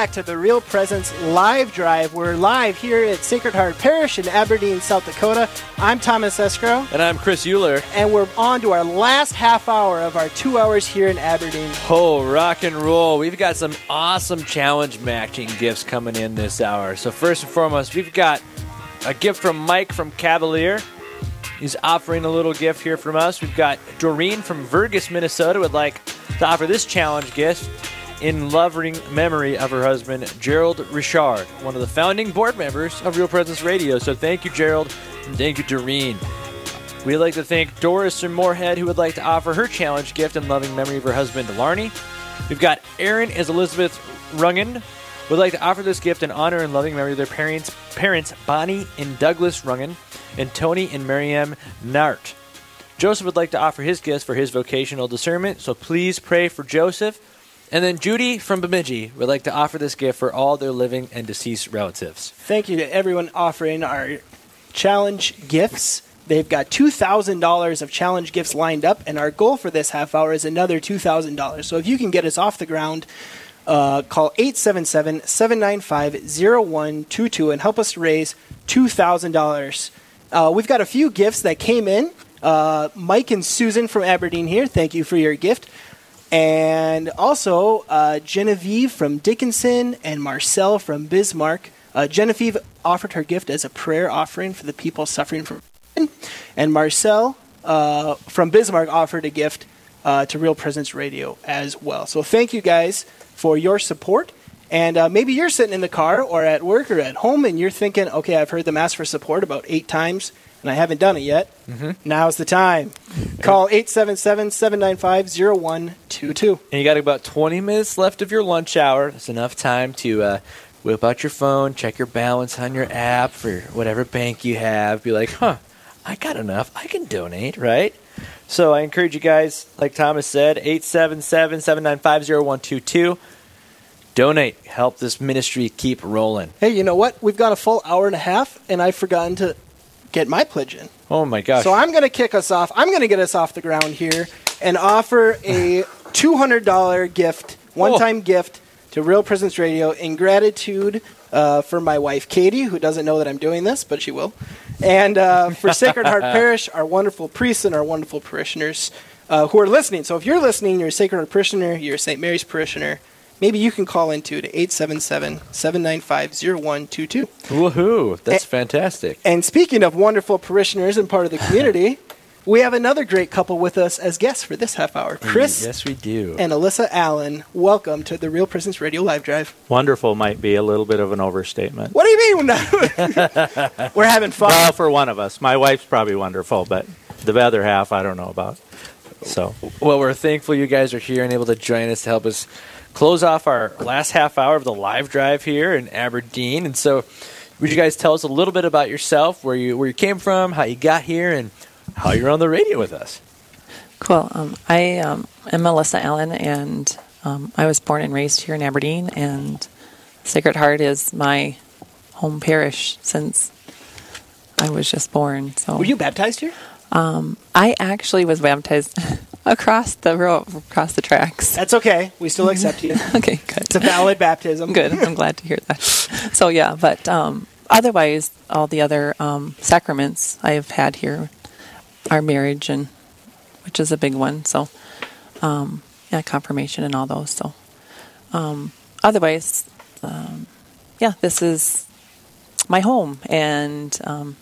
back to the Real Presence live drive. We're live here at Sacred Heart Parish in Aberdeen, South Dakota. I'm Thomas Escrow. And I'm Chris Euler. And we're on to our last half hour of our two hours here in Aberdeen. Oh, rock and roll. We've got some awesome challenge matching gifts coming in this hour. So, first and foremost, we've got a gift from Mike from Cavalier. He's offering a little gift here from us. We've got Doreen from Vergas, Minnesota, would like to offer this challenge gift in loving memory of her husband, Gerald Richard, one of the founding board members of Real Presence Radio. So thank you, Gerald, and thank you, Doreen. We'd like to thank Doris from Moorhead, who would like to offer her challenge gift in loving memory of her husband, Delarney. We've got Aaron as Elizabeth Rungan, would like to offer this gift in honor and loving memory of their parents, parents Bonnie and Douglas Rungan, and Tony and Maryam Nart. Joseph would like to offer his gifts for his vocational discernment, so please pray for Joseph. And then Judy from Bemidji would like to offer this gift for all their living and deceased relatives. Thank you to everyone offering our challenge gifts. They've got $2,000 of challenge gifts lined up, and our goal for this half hour is another $2,000. So if you can get us off the ground, uh, call 877 795 0122 and help us raise $2,000. Uh, we've got a few gifts that came in. Uh, Mike and Susan from Aberdeen here, thank you for your gift. And also uh, Genevieve from Dickinson and Marcel from Bismarck. Uh, Genevieve offered her gift as a prayer offering for the people suffering from. And Marcel uh, from Bismarck offered a gift uh, to Real Presence Radio as well. So thank you guys for your support. And uh, maybe you're sitting in the car or at work or at home and you're thinking, okay, I've heard them ask for support about eight times and I haven't done it yet. Mm-hmm. Now's the time. Call 877 795 0122. And you got about 20 minutes left of your lunch hour. That's enough time to uh, whip out your phone, check your balance on your app for whatever bank you have. Be like, huh, I got enough. I can donate, right? So I encourage you guys, like Thomas said, 877 795 0122. Donate. Help this ministry keep rolling. Hey, you know what? We've got a full hour and a half, and I've forgotten to get my pledge in. Oh my gosh. So I'm going to kick us off. I'm going to get us off the ground here and offer a $200 gift, one time oh. gift to Real Presence Radio in gratitude uh, for my wife Katie, who doesn't know that I'm doing this, but she will, and uh, for Sacred Heart Parish, our wonderful priests and our wonderful parishioners uh, who are listening. So if you're listening, you're a Sacred Heart parishioner, you're a St. Mary's parishioner, maybe you can call into to 877-795-0122. Woohoo! That's and, fantastic. And speaking of wonderful parishioners and part of the community, we have another great couple with us as guests for this half hour. Chris. Yes, we do. And Alyssa Allen. Welcome to the Real Presence Radio Live Drive. Wonderful might be a little bit of an overstatement. What do you mean? We're having fun. Well, for one of us. My wife's probably wonderful, but the other half I don't know about. So, well, we're thankful you guys are here and able to join us to help us close off our last half hour of the live drive here in Aberdeen. And so, would you guys tell us a little bit about yourself, where you where you came from, how you got here, and how you're on the radio with us? Cool. Um, I um, am Melissa Allen, and um, I was born and raised here in Aberdeen, and Sacred Heart is my home parish since I was just born. So, were you baptized here? Um, I actually was baptized across the road, across the tracks. That's okay. We still accept you. okay, good. It's a valid baptism. good. I'm glad to hear that. So yeah, but um, otherwise, all the other um, sacraments I've had here, our marriage and which is a big one. So um, yeah, confirmation and all those. So um, otherwise, um, yeah, this is my home and um,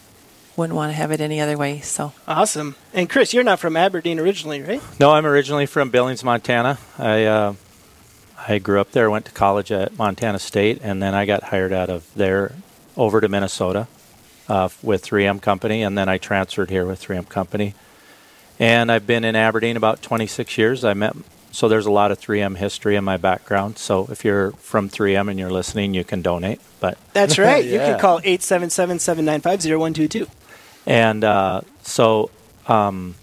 wouldn't want to have it any other way. So awesome. And Chris, you're not from Aberdeen originally, right? No, I'm originally from Billings, Montana. I uh, I grew up there, went to college at Montana State, and then I got hired out of there over to Minnesota uh, with 3M Company, and then I transferred here with 3M Company. And I've been in Aberdeen about 26 years. I met so there's a lot of 3M history in my background. So if you're from 3M and you're listening, you can donate. But that's right. yeah. You can call 877-795-0122. And uh, so um,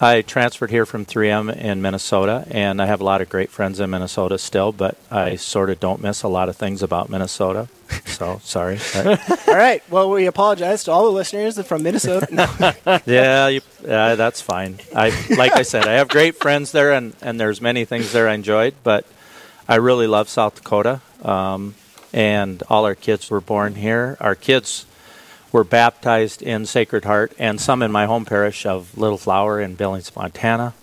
I transferred here from 3M in Minnesota, and I have a lot of great friends in Minnesota still, but I sort of don't miss a lot of things about Minnesota. So sorry. all right. Well, we apologize to all the listeners from Minnesota. No. yeah, you, uh, that's fine. I like I said, I have great friends there, and, and there's many things there I enjoyed, but I really love South Dakota, um, and all our kids were born here. Our kids were baptized in Sacred Heart, and some in my home parish of Little Flower in Billings, Montana.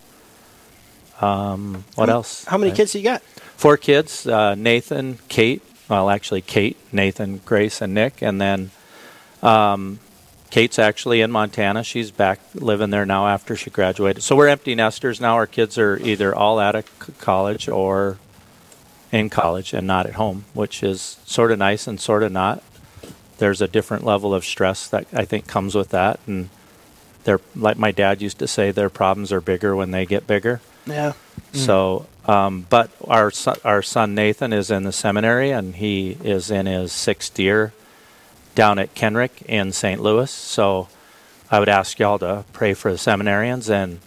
Um, what else? How many Uh, kids do you got? Four kids: uh, Nathan, Kate. Well, actually, Kate, Nathan, Grace, and Nick, and then um, Kate's actually in Montana. She's back living there now after she graduated. So we're empty nesters now. Our kids are either all out of c- college or in college and not at home, which is sort of nice and sort of not. There's a different level of stress that I think comes with that, and they're like my dad used to say, their problems are bigger when they get bigger. Yeah. So, um, but our son, our son Nathan is in the seminary, and he is in his sixth year down at Kenrick in St. Louis. So, I would ask y'all to pray for the seminarians, and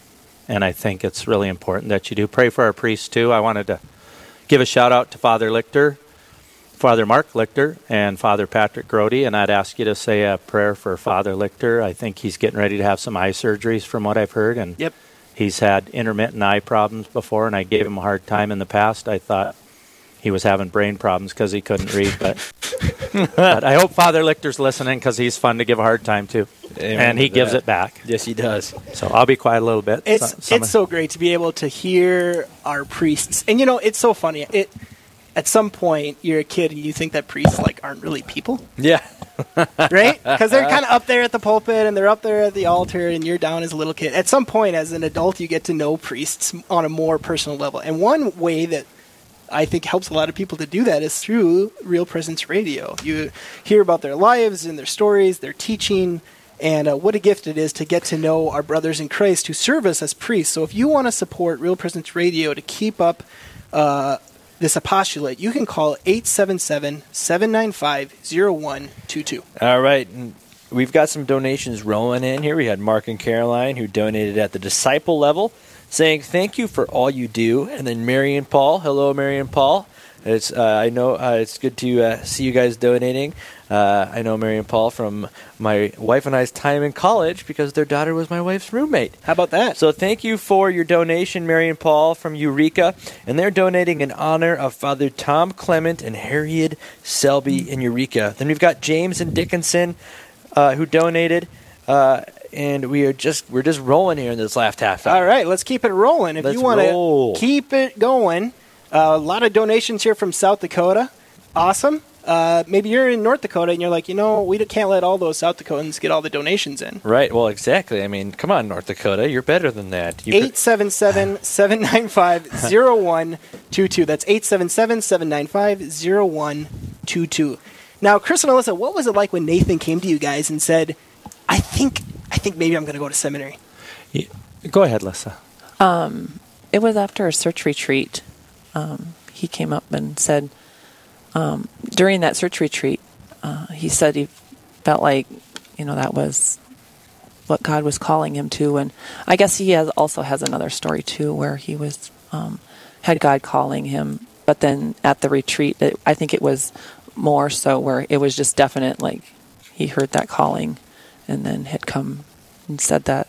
and I think it's really important that you do pray for our priests too. I wanted to give a shout out to Father Lichter, Father Mark Lichter, and Father Patrick Grody, and I'd ask you to say a prayer for Father Lichter. I think he's getting ready to have some eye surgeries, from what I've heard, and Yep. He's had intermittent eye problems before, and I gave him a hard time in the past. I thought he was having brain problems because he couldn't read, but, but I hope Father Lichter's listening because he's fun to give a hard time to, Amen and he to gives it back. Yes, he does. So I'll be quiet a little bit. It's So- some- it's so great to be able to hear our priests, and you know, it's so funny. It at some point you're a kid and you think that priests like aren't really people, Yeah. right? Because they're kind of up there at the pulpit and they're up there at the altar, and you're down as a little kid. At some point, as an adult, you get to know priests on a more personal level, and one way that I think helps a lot of people to do that is through Real Presence Radio. You hear about their lives and their stories, their teaching, and uh, what a gift it is to get to know our brothers in Christ who serve us as priests. So if you want to support Real Presence Radio to keep up uh, this apostolate, you can call 877 795 0122. All right. We've got some donations rolling in here. We had Mark and Caroline who donated at the disciple level, saying thank you for all you do. And then Mary and Paul. Hello, Mary and Paul. It's uh, I know uh, it's good to uh, see you guys donating. Uh, I know Mary and Paul from my wife and I's time in college because their daughter was my wife's roommate. How about that? So thank you for your donation, Mary and Paul from Eureka, and they're donating in honor of Father Tom Clement and Harriet Selby in Eureka. Then we've got James and Dickinson uh, who donated, uh, and we are just we're just rolling here in this last half hour. All right, let's keep it rolling. If Let's you want to keep it going, uh, a lot of donations here from South Dakota. Awesome. Uh, maybe you're in North Dakota and you're like, you know, we can't let all those South Dakotans get all the donations in. Right. Well, exactly. I mean, come on, North Dakota, you're better than that. You 877 795 0122. That's 877 795 0122. Now, Chris and Alyssa, what was it like when Nathan came to you guys and said, I think, I think maybe I'm going to go to seminary? Y- Go ahead, Lissa. It was after a search retreat. Um, he came up and said, um, during that search retreat, uh, he said he felt like, you know, that was what God was calling him to. And I guess he has also has another story too, where he was um, had God calling him, but then at the retreat, it, I think it was more so where it was just definite, like he heard that calling, and then had come and said that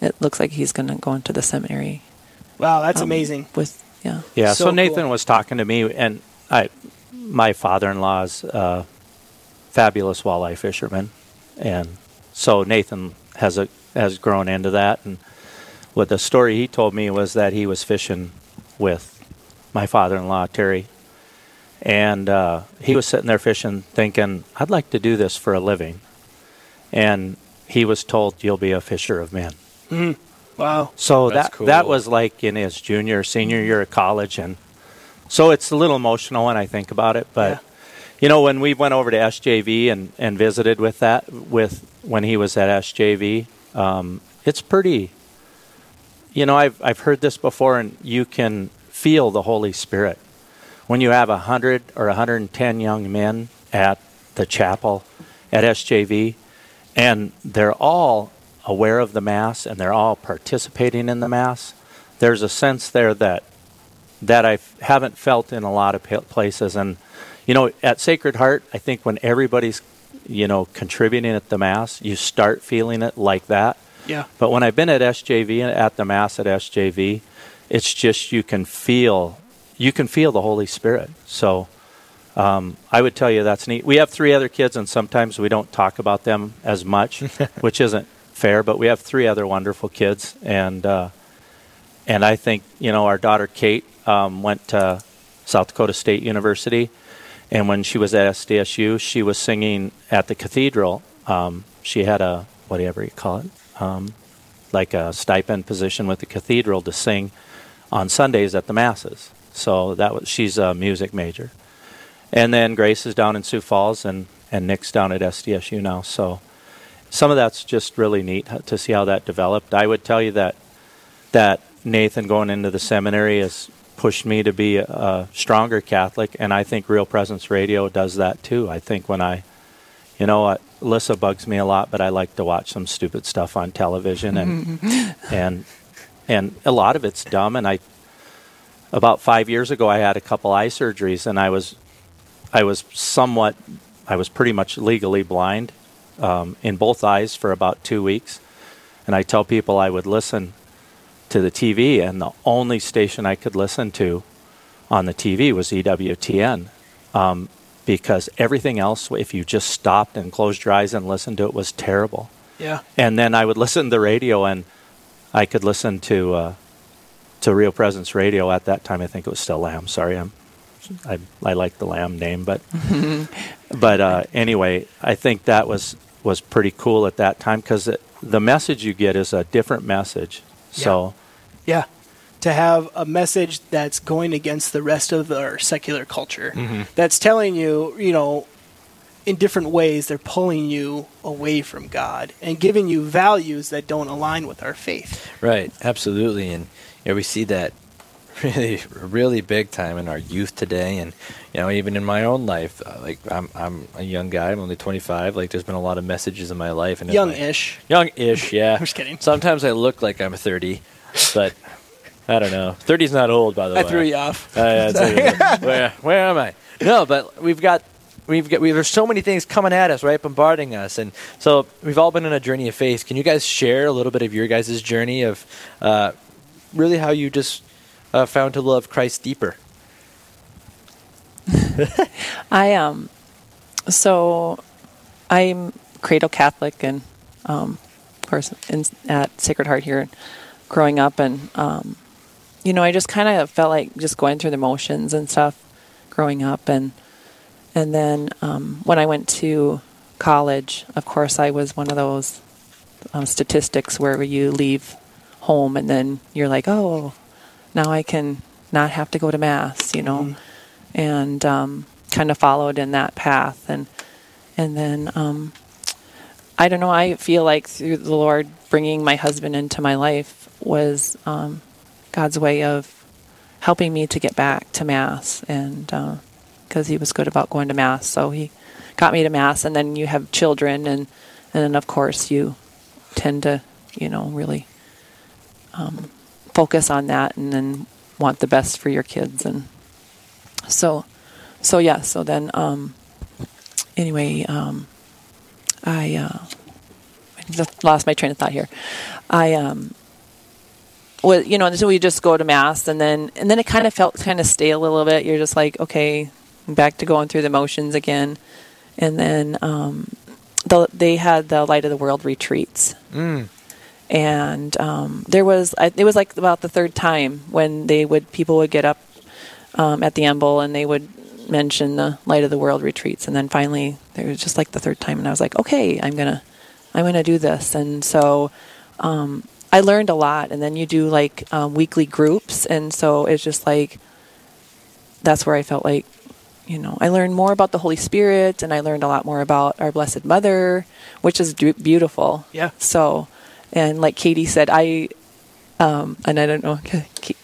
it looks like he's going to go into the seminary Wow, that's um, amazing. With yeah, Yeah. So So, Nathan cool. was talking to me, and I, my father-in-law's a fabulous walleye fisherman, and so Nathan has a has grown into that. And what the story he told me was that he was fishing with my father-in-law Terry, and uh, he was sitting there fishing, thinking, "I'd like to do this for a living," and he was told, "You'll be a fisher of men." Wow. So That's that cool. that was like in his junior, senior year of college, and so it's a little emotional when I think about it. But Yeah. you know, when we went over to SJV and, and visited with that with when he was at SJV, um, it's pretty. You know, I've I've heard this before, and you can feel the Holy Spirit when you have a hundred or a hundred and ten young men at the chapel at SJV, and they're all aware of the mass and they're all participating in the mass. There's a sense there that that I f- haven't felt in a lot of places, and you know, at Sacred Heart, I think when everybody's you know contributing at the mass, you start feeling it like that. Yeah. But when I've been at SJV and at the mass at SJV, it's just you can feel you can feel the Holy Spirit. So um, I would tell you that's neat. We have three other kids, and sometimes we don't talk about them as much, which isn't fair. But we have three other wonderful kids, and uh, and I think you know our daughter Kate um, went to South Dakota State University, and when she was at SDSU, she was singing at the cathedral. Um, she had a whatever you call it, um, like a stipend position with the cathedral to sing on Sundays at the masses. So that was she's a music major. And then Grace is down in Sioux Falls, and, and Nick's down at SDSU now. So some of that's just really neat to see how that developed. I would tell you that that Nathan going into the seminary has pushed me to be a, stronger Catholic, and I think Real Presence Radio does that too. I think when I, you know, what Alyssa bugs me a lot, but I like to watch some stupid stuff on television, and and and a lot of it's dumb. And I, about five years ago, I had a couple eye surgeries, and I was I was somewhat, I was pretty much legally blind um, in both eyes for about two weeks. And I tell people I would listen to the TV, and the only station I could listen to on the TV was EWTN. Um, because everything else, if you just stopped and closed your eyes and listened to it, was terrible. Yeah. And then I would listen to the radio, and I could listen to uh, to Real Presence Radio at that time. I think it was still Lamb. Sorry, I'm I, I like the lamb name, but but uh, anyway, I think that was was pretty cool at that time because the message you get is a different message. So Yeah. To have a message that's going against the rest of our secular culture, Mm-hmm. that's telling you, you know, in different ways, they're pulling you away from God and giving you values that don't align with our faith. Right, absolutely, and you know, we see that really, really big time in our youth today, and you know, even in my own life. Uh, like, I'm, I'm a young guy. I'm only 25. Like, there's been a lot of messages in my life, and Young-ish. young-ish, yeah. I'm just kidding. Sometimes I look like I'm 30, but I don't know. 30's not old, by the I way. I threw you off. Uh, yeah, where, where am I? No, but we've got we've got we, there's so many things coming at us, right, bombarding us, and so we've all been on a journey of faith. Can you guys share a little bit of your guys' journey of uh, really how you just uh, found to love Christ deeper? I um, so I'm cradle Catholic, and um, of course in, at Sacred Heart here, growing up, and um, you know, I just kind of felt like just going through the motions and stuff, growing up, and and then um, when I went to college, of course, I was one of those um, statistics where you leave home and then you're like, oh, now I can not have to go to mass, you know, and um, kind of followed in that path, and and then um, I don't know. I feel like through the Lord bringing my husband into my life was um, God's way of helping me to get back to mass, and because He was good about going to mass, so He got me to mass. And then you have children, and and then of course you tend to, you know, really um, focus on that, and then want the best for your kids, and so so yeah. So then um, anyway, um, I. Uh, lost my train of thought here. I um, well, you know, until we just go to mass, and then and then it kind of felt kind of stale a little bit. You're just like, okay, back to going through the motions again, and then um, the, they had the Light of the World retreats, and um, there was it was like about the third time when they would people would get up um, at the ambo and they would mention the Light of the World retreats, and then finally there was just like the third time, and I was like, okay, I'm gonna I'm gonna do this, and so. Um, I learned a lot, and then you do like um, weekly groups, and so it's just like that's where I felt like, you know, I learned more about the Holy Spirit, and I learned a lot more about our Blessed Mother, which is beautiful. Yeah. So, and like Katie said, I, um, and I don't know,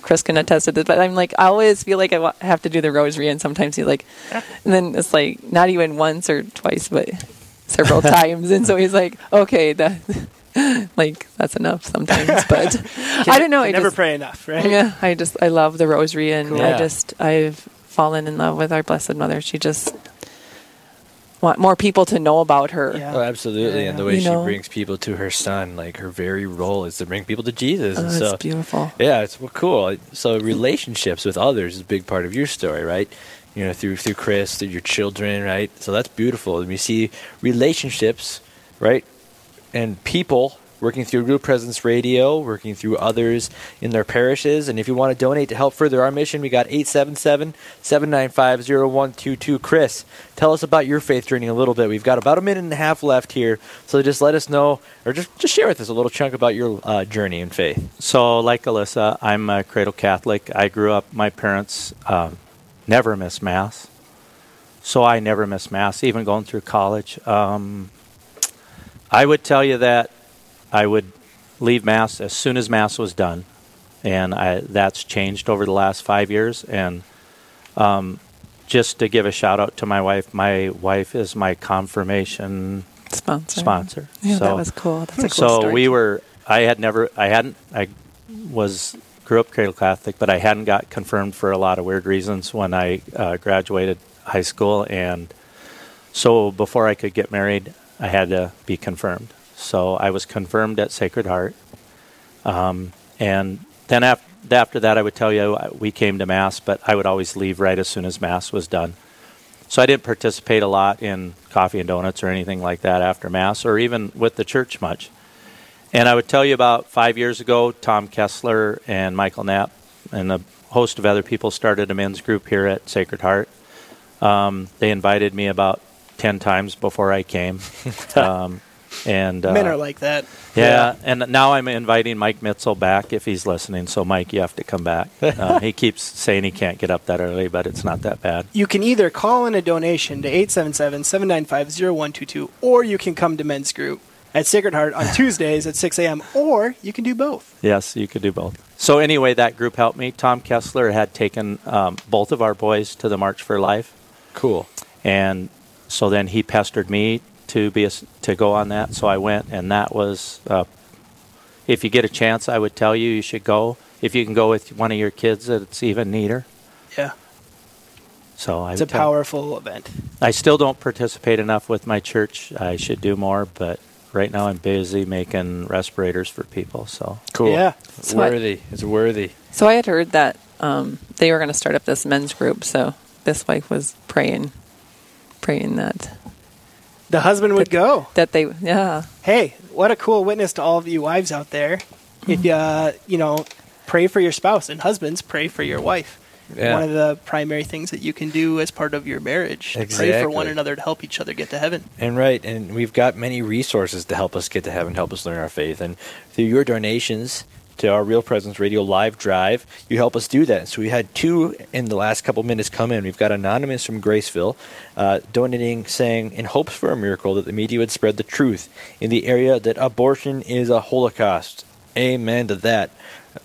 Chris can attest to this, but I'm like, I always feel like I have to do the rosary, and sometimes he's like, and then it's like not even once or twice, but several times, and so he's like, okay, that. like that's enough sometimes, but I don't know. I never just, pray enough, right? yeah, I just I love the rosary, and Cool. I Yeah. just I've fallen in love with our Blessed Mother. She just want more people to know about her. Yeah. Oh, absolutely. And the way You she know? brings people to her son, like her very role is to bring people to Jesus. Oh, and that's so, beautiful. yeah, it's well, cool. So relationships with others is a big part of your story, right? You know, through through Chris, through your children, right? So that's beautiful. And we see relationships, right? And people working through Real Presence Radio, working through others in their parishes. And if you want to donate to help further our mission, we got 877 795 0122. Chris, tell us about your faith journey a little bit. We've got about a minute and a half left here. So just let us know, or just, just share with us a little chunk about your uh, journey in faith. So, like Alyssa, I'm a cradle Catholic. I grew up, my parents um, never missed Mass. So, I never missed Mass, even going through college. Um, I would tell you that I would leave Mass as soon as Mass was done. And I, that's changed over the last five years. And um, just to give a shout out to my wife, my wife is my confirmation Sponsor. sponsor. Yeah, so, that was cool. That's a cool so story. we were. I had never. I hadn't. I was grew up cradle Catholic, but I hadn't got confirmed for a lot of weird reasons when I uh, graduated high school, and so before I could get married, I had to be confirmed. So I was confirmed at Sacred Heart, um, and then after after that, I would tell you uh, we came to mass, but I would always leave right as soon as mass was done. So I didn't participate a lot in coffee and donuts or anything like that after mass, or even with the church much. And I would tell you about five years ago, Tom Kessler and Michael Knapp and a host of other people started a men's group here at Sacred Heart. Um, they invited me about ten times before I came, um, and uh, Men are like that. yeah, and now I'm inviting Mike Mitzel back if he's listening. So Mike, you have to come back. Uh, he keeps saying he can't get up that early, but it's not that bad. You can either call in a donation to 877-795-0122 or you can come to men's group at Sacred Heart on Tuesdays at 6 a.m. or you can do both. Yes, you could do both. So anyway, that group helped me. Tom Kessler had taken um, both of our boys to the March for Life, Cool. and so then he pestered me to be a s to go on that. So I went, and that was. Uh, if you get a chance, I would tell you you should go. If you can go with one of your kids, it's even neater. Yeah. So It's a would tell- powerful event. I still don't participate enough with my church. I should do more, but right now I'm busy making respirators for people. So Cool. Yeah. It's So I- worthy. It's worthy. So I had heard that um, they were going to start up this men's group. So this wife was praying, praying that The husband would go. that they yeah Hey, what a cool witness to all of you wives out there. If you, uh, you know, pray for your spouse and husbands, pray for your wife. Yeah. One of the primary things that you can do as part of your marriage. to Pray for one another to help each other get to heaven. And right, and we've got many resources to help us get to heaven, help us learn our faith. And through your donations to our Real Presence Radio live drive, you help us do that. So we had two in the last couple minutes come in. We've got Anonymous from Graceville uh, donating, saying, in hopes for a miracle, that the media would spread the truth in the area that abortion is a Holocaust. Amen to that.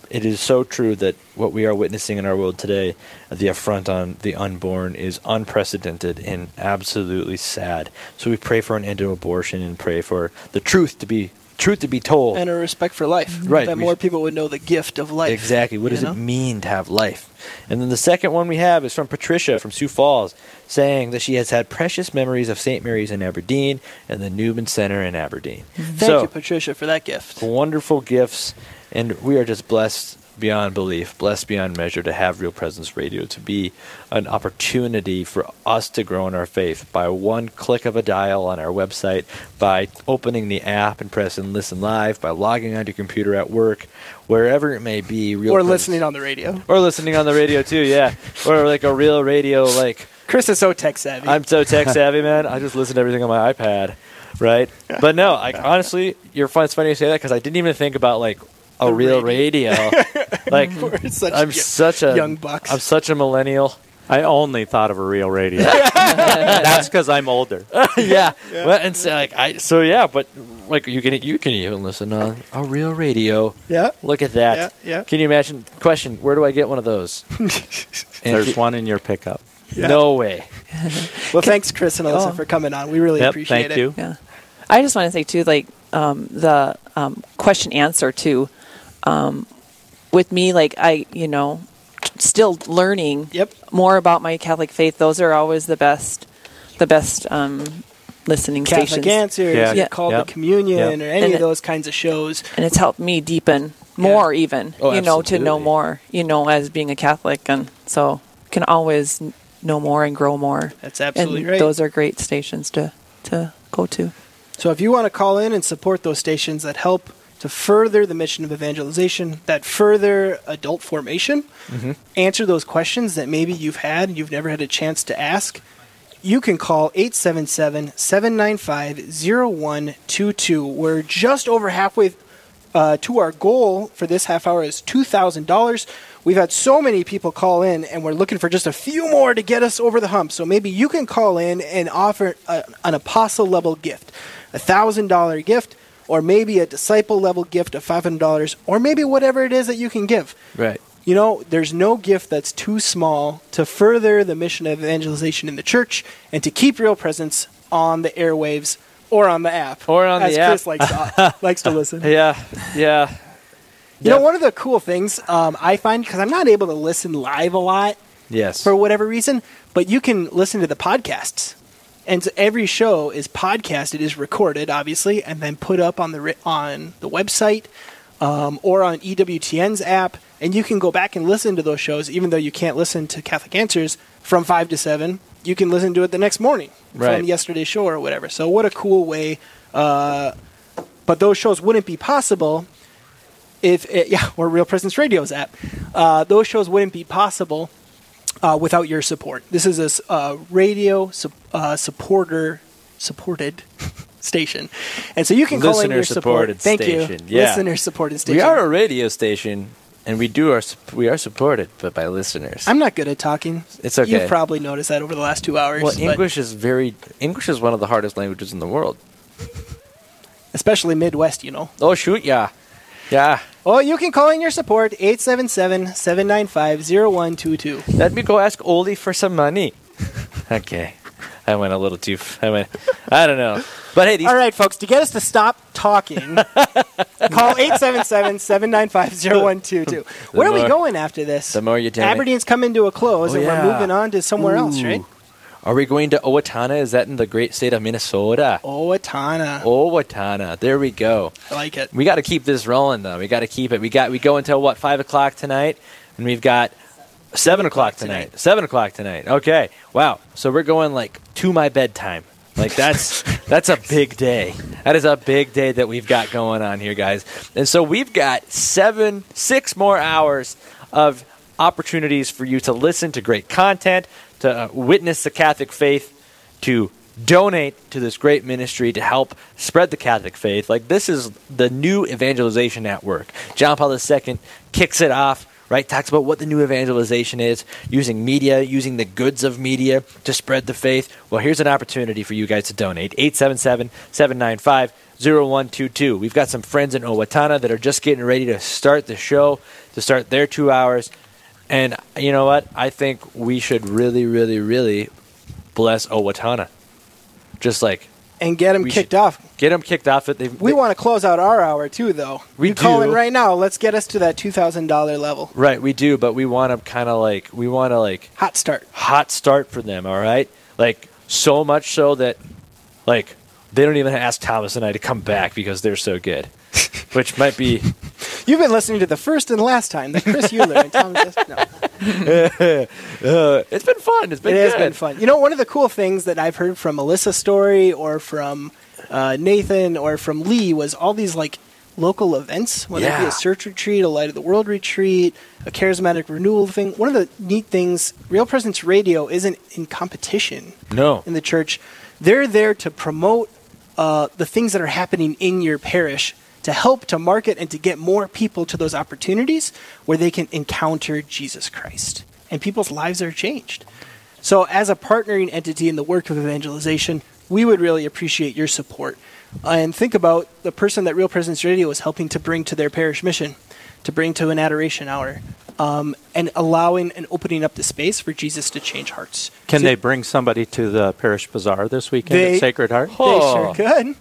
It is so true that what we are witnessing in our world today, the affront on the unborn, is unprecedented and absolutely sad. So we pray for an end to abortion and pray for the truth to be truth to be told. And a respect for life. Mm-hmm. Right, That we more people would know the gift of life. Exactly. What does know? it mean to have life? And then the second one we have is from Patricia from Sioux Falls, saying that she has had precious memories of St. Mary's in Aberdeen and the Newman Center in Aberdeen. Thank so, you, Patricia, for that gift. wonderful gifts, and we are just blessed beyond belief, blessed beyond measure to have Real Presence Radio to be an opportunity for us to grow in our faith by one click of a dial on our website, by opening the app and pressing listen live, by logging on your computer at work, wherever it may be. Real Or Presence- listening on the radio. or listening on the radio too, yeah, or like a real radio like. Chris is so tech savvy. I'm so tech savvy, man. I just listen to everything on my iPad, right? But no, like honestly, you're fun. It's funny you say that because I didn't even think about like a real radio. like such I'm y- such a young bucks. I'm such a millennial. I only thought of a real radio. That's because I'm older. yeah. Well, and so like I so yeah, but like you can you can even listen on a real radio. yeah. Look at that. Yeah, yeah. Can you imagine? Question: Where do I get one of those? And There's one in your pickup. No way. Well, thanks, Chris and Alyssa, Oh. for coming on. We really Yep, appreciate thank it. you. yeah. I just want to say too, like um, the um, question answer too. Um, with me, like I, you know, still learning Yep. more about my Catholic faith. Those are always the best, the best um, listening Catholic stations. Answers, Yeah. or Yeah. Call Yep. to Communion, Yep. or any And of it- those kinds of shows. and it's helped me deepen more even Oh, you know to know more you know as being a catholic and so can always know more and grow more That's absolutely and right. those are great stations to to go to So if you want to call in and support those stations that help to further the mission of evangelization, that further adult formation, answer those questions that maybe you've had and you've never had a chance to ask, you can call 877-795-0122. We're just over halfway uh, to our goal for this half hour is $2,000. We've had so many people call in, and we're looking for just a few more to get us over the hump. So maybe you can call in and offer a, an apostle level gift, a $1,000 gift, or maybe a disciple level gift of $500, or maybe whatever it is that you can give. Right. You know, there's no gift that's too small to further the mission of evangelization in the church and to keep real presence on the airwaves or on the app. Or on as the Chris app. likes to, likes to listen. Yeah. Yeah. You know, one of the cool things um, I find, because I'm not able to listen live a lot Yes. for whatever reason, but you can listen to the podcasts. And so every show is podcasted, is recorded, obviously, and then put up on the on the website um, or on EWTN's app. And you can go back and listen to those shows, even though you can't listen to Catholic Answers from 5 to 7. You can listen to it the next morning Right. from yesterday's show or whatever. So, what a cool way. Uh, but those shows wouldn't be possible if, it, yeah, or Real Presence Radio's app. Uh, those shows wouldn't be possible uh, without your support. This is a uh, radio sup- uh, supporter supported station, and so you can call in your support. Listener-supported station. Thank station, you, yeah. listener supported station. we are a radio station, and we do our we are supported, but by listeners. I'm not good at talking. It's okay. You've probably noticed that over the last two hours. well, but English is very English is one of the hardest languages in the world. especially Midwest, you know. Oh shoot, yeah, yeah. Well, you can call in your support 877-795-0122. Let me go ask Oldie for some money. okay, I went a little too. F- I went. I don't know, but hey, these All right, folks, to get us to stop talking, call 877-795-0122. Where are we going after this? the more you tell me. Aberdeen's coming to a close, Oh, and yeah. we're moving on to somewhere else, right? Are we going to Owatonna? Is that in the great state of Minnesota? Owatonna. Owatonna. There we go. I like it. We got to keep this rolling, though. We got to keep it. We got we go until what five o'clock tonight, and we've got seven o'clock tonight. tonight. Seven o'clock tonight. Okay. Wow. So we're going like to my bedtime. Like that's that's a big day. That is a big day that we've got going on here, guys. And so we've got seven, six more hours of opportunities for you to listen to great content, to uh, witness the Catholic faith, to donate to this great ministry to help spread the Catholic faith. Like this is the new evangelization network. John Paul II kicks it off, right? Talks about what the new evangelization is, using media, using the goods of media to spread the faith. Well, here's an opportunity for you guys to donate. 877-795-0122. We've got some friends in Owatonna that are just getting ready to start the show, to start their 2 hours. And you know what? I think we should really, really, really bless Owatonna. Just like And get him kicked off. get him kicked off. It. They, We want to close out our hour, too, though. We you call in do. right now. Let's get us to that $2,000 level. right. We do, but we want to kind of like we want to like Hot start. hot start for them. All right, like so much so that like they don't even ask Thomas and I to come back because they're so good, which might be You've been listening to the first and last time, the Chris Euler and Tom. Just, no. uh, it's been fun. It's been It has good. been fun. You know, one of the cool things that I've heard from Melissa's story or from uh, Nathan or from Lee was all these like local events, whether it be Yeah. a search retreat, a light of the world retreat, a charismatic renewal thing. One of the neat things, Real Presence Radio isn't in competition No, in the church. They're there to promote uh, the things that are happening in your parish to help to market and to get more people to those opportunities where they can encounter Jesus Christ and people's lives are changed. So, as a partnering entity in the work of evangelization, we would really appreciate your support. And think about the person that Real Presence Radio is helping to bring to their parish mission, to bring to an adoration hour, um, and allowing and opening up the space for Jesus to change hearts. Can So- they bring somebody to the parish bazaar this weekend They- at Sacred Heart? They Oh. sure could.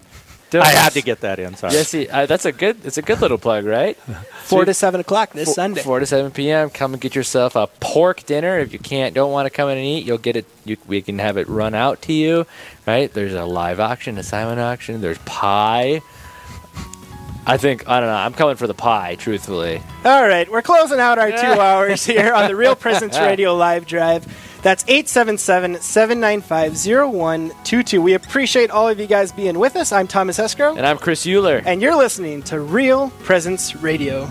Don't- I had to get that in. Sorry. Yes, he- uh, that's a good. It's a good little plug, right? Four to seven o'clock this Four- Sunday. Four to seven p.m. Come and get yourself a pork dinner. If you can't, don't want to come in and eat, you'll get it. You, we can have it run out to you, right? There's a live auction, a silent auction. There's pie. I think I don't know. I'm coming for the pie, truthfully. All right, we're closing out our two hours here on the Real Presence Radio live drive. That's 877 795 0122. We appreciate all of you guys being with us. I'm Thomas Escrow, And I'm Chris Euler. and you're listening to Real Presence Radio.